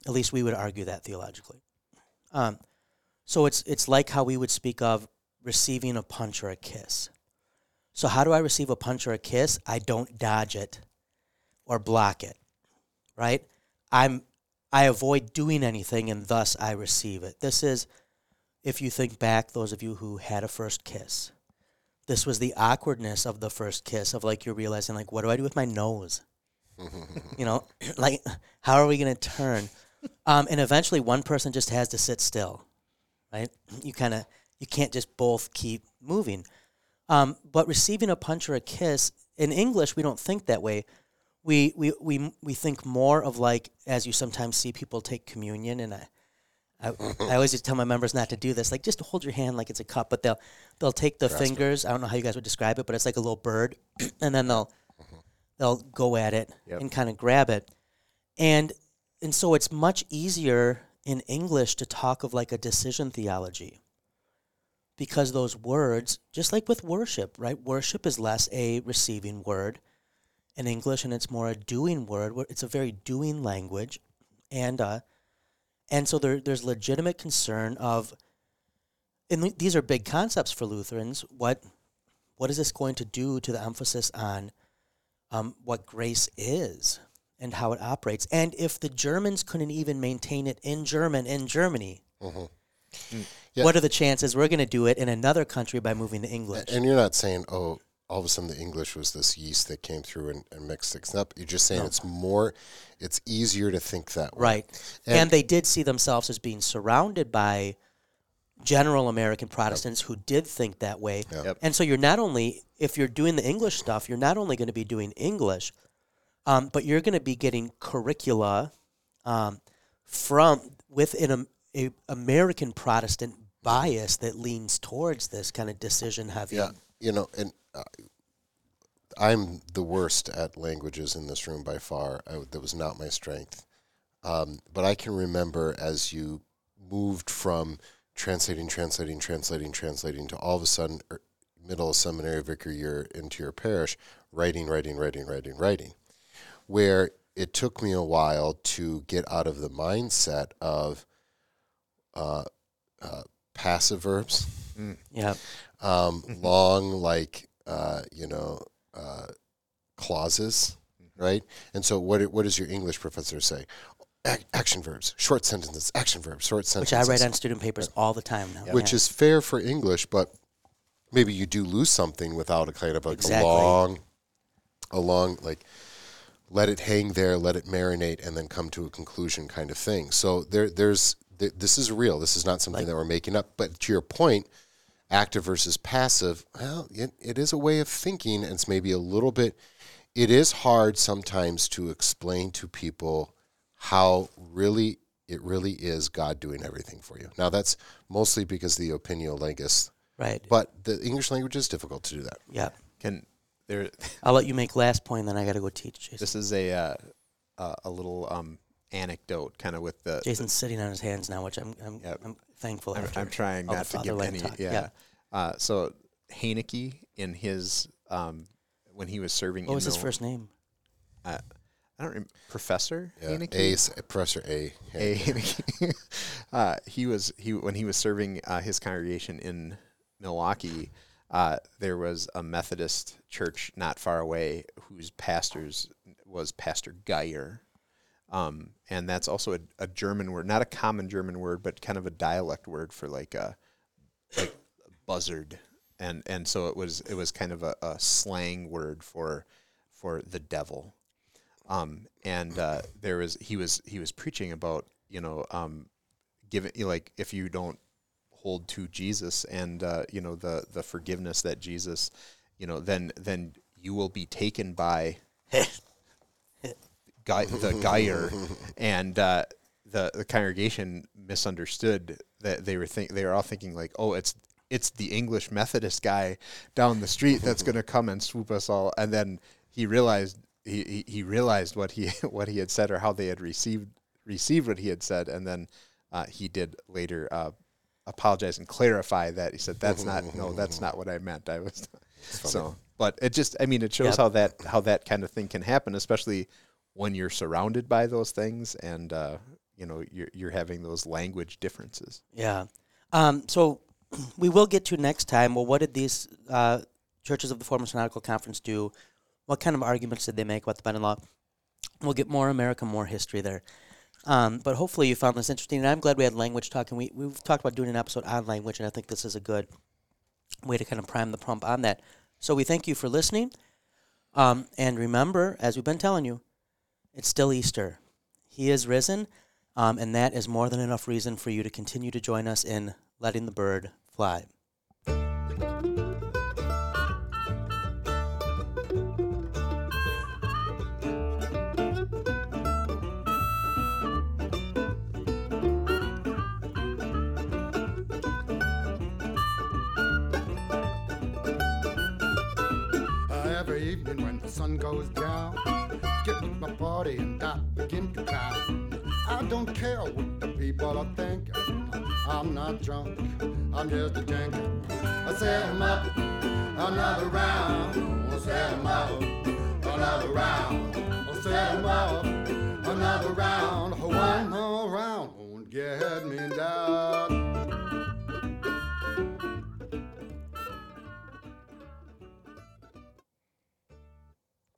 At least we would argue that theologically. Um, so it's it's like how we would speak of receiving a punch or a kiss. So how do I receive a punch or a kiss? I don't dodge it or block it. Right? I'm I avoid doing anything and thus I receive it. This is if you think back those of you who had a first kiss. This was the awkwardness of the first kiss of like you're realizing like what do I do with my nose? you know, like how are we going to turn? Um, and eventually one person just has to sit still. Right? You kind of you can't just both keep moving. Um, but receiving a punch or a kiss in English, we don't think that way. We, we, we, we think more of like, as you sometimes see people take communion, and I, I, I always just tell my members not to do this. Like, just hold your hand like it's a cup, but they'll they'll take the fingers. I don't know how you guys would describe it, but it's like a little bird, and then they'll mm-hmm. they'll go at it Yep. and kind of grab it, and and so it's much easier in English to talk of like a decision theology because those words, just like with worship, right? Worship is less a receiving word in English, and it's more a doing word. It's a very doing language, and uh, and so there, there's legitimate concern of, and these are big concepts for Lutherans. What what is this going to do to the emphasis on um, what grace is and how it operates? And if the Germans couldn't even maintain it in German in Germany, Yeah. what are the chances we're going to do it in another country by moving to English? And you're not saying, oh, all of a sudden the English was this yeast that came through and, and mixed things up. You're just saying No. it's more, it's easier to think that way. Right. And, And- they did see themselves as being surrounded by general American Protestants who did think that way. Yep. Yep. And so you're not only, if you're doing the English stuff, you're not only going to be doing English, um, but you're going to be getting curricula um, from within a, a American Protestant bias that leans towards this kind of decision heavy. Yeah. You know, and I'm the worst at languages in this room by far. I, that was not my strength. Um, but I can remember as you moved from translating, translating, translating, translating to all of a sudden, er, middle of seminary vicar year into your parish, writing, writing, writing, writing, writing. where it took me a while to get out of the mindset of uh, uh, passive verbs, Yeah. um, long like uh, you know uh, clauses, right? And so, what what does your English professor say? Ac- action verbs, short sentences, action verbs, short sentences. Which. I write on student papers all the time now. which Yeah. is fair for English, but maybe you do lose something without a kind of like Exactly. a long, a long like let it hang there, let it marinate, and then come to a conclusion kind of thing. So there, there's th- this is real. This is not something that we're making up. But to your point, active versus passive, well, it, it is a way of thinking, and it's maybe a little bit. It is hard sometimes to explain to people how really it really is God doing everything for you. Now that's mostly because of the opinio legis, right. but the English language is difficult to do that. Yeah. Can there? I'll let you make last point, then I got to go teach. Jason. This is a uh, uh, a little um, anecdote, kind of with the. Jason's sitting on his hands now, which I'm I'm, Yep. I'm thankful. I'm, after I'm trying not to give fatherland any. talk. Yeah. Yeah. Uh, so Hoenecke in his um, when he was serving. What in was his first name? Uh, I don't remember. Professor Yeah. Hoenecke. A, s- Professor A. A. Hoenecke. uh, he was he when he was serving uh, his congregation in Milwaukee. Uh, there was a Methodist church not far away whose pastors was Pastor Geyer. Um, and that's also a, a German word, not a common German word, but kind of a dialect word for like a like buzzard. And and so it was it was kind of a, a slang word for for the devil. Um, and uh, there was he was he was preaching about you know um, giving like if you don't hold to Jesus and uh, you know the the forgiveness that Jesus you know then then you will be taken by guy the Geyer and uh, the the congregation misunderstood that they were think they were all thinking like oh it's it's the English Methodist guy down the street that's going to come and swoop us all and then he realized he, he, he realized what he what he had said or how they had received received what he had said and then uh, he did later uh, apologize and clarify that. He said that's not no that's not what I meant. I was so but it just I mean it shows Yep. how that how that kind of thing can happen especially when you're surrounded by those things and uh, you know you're you're having those language differences Yeah. Um, so we will get to next time. Well, what did these uh, churches of the former synodical conference do? What kind of arguments did they make about the Bennett law? We'll get more America, more history there. Um, but hopefully you found this interesting, and I'm glad we had language talk. And we we've talked about doing an episode on language, and I think this is a good way to kind of prime the pump on that. So we thank you for listening, um, and remember, as we've been telling you, it's still Easter. He is risen, um, and that is more than enough reason for you to continue to join us in letting the bird fly. Uh, sun goes down, I don't care what the people are thinking. I'm not drunk, I'm just a drinking. I set 'em up, another round. I set 'em up, another round. I set 'em up, another round. One more round, won't get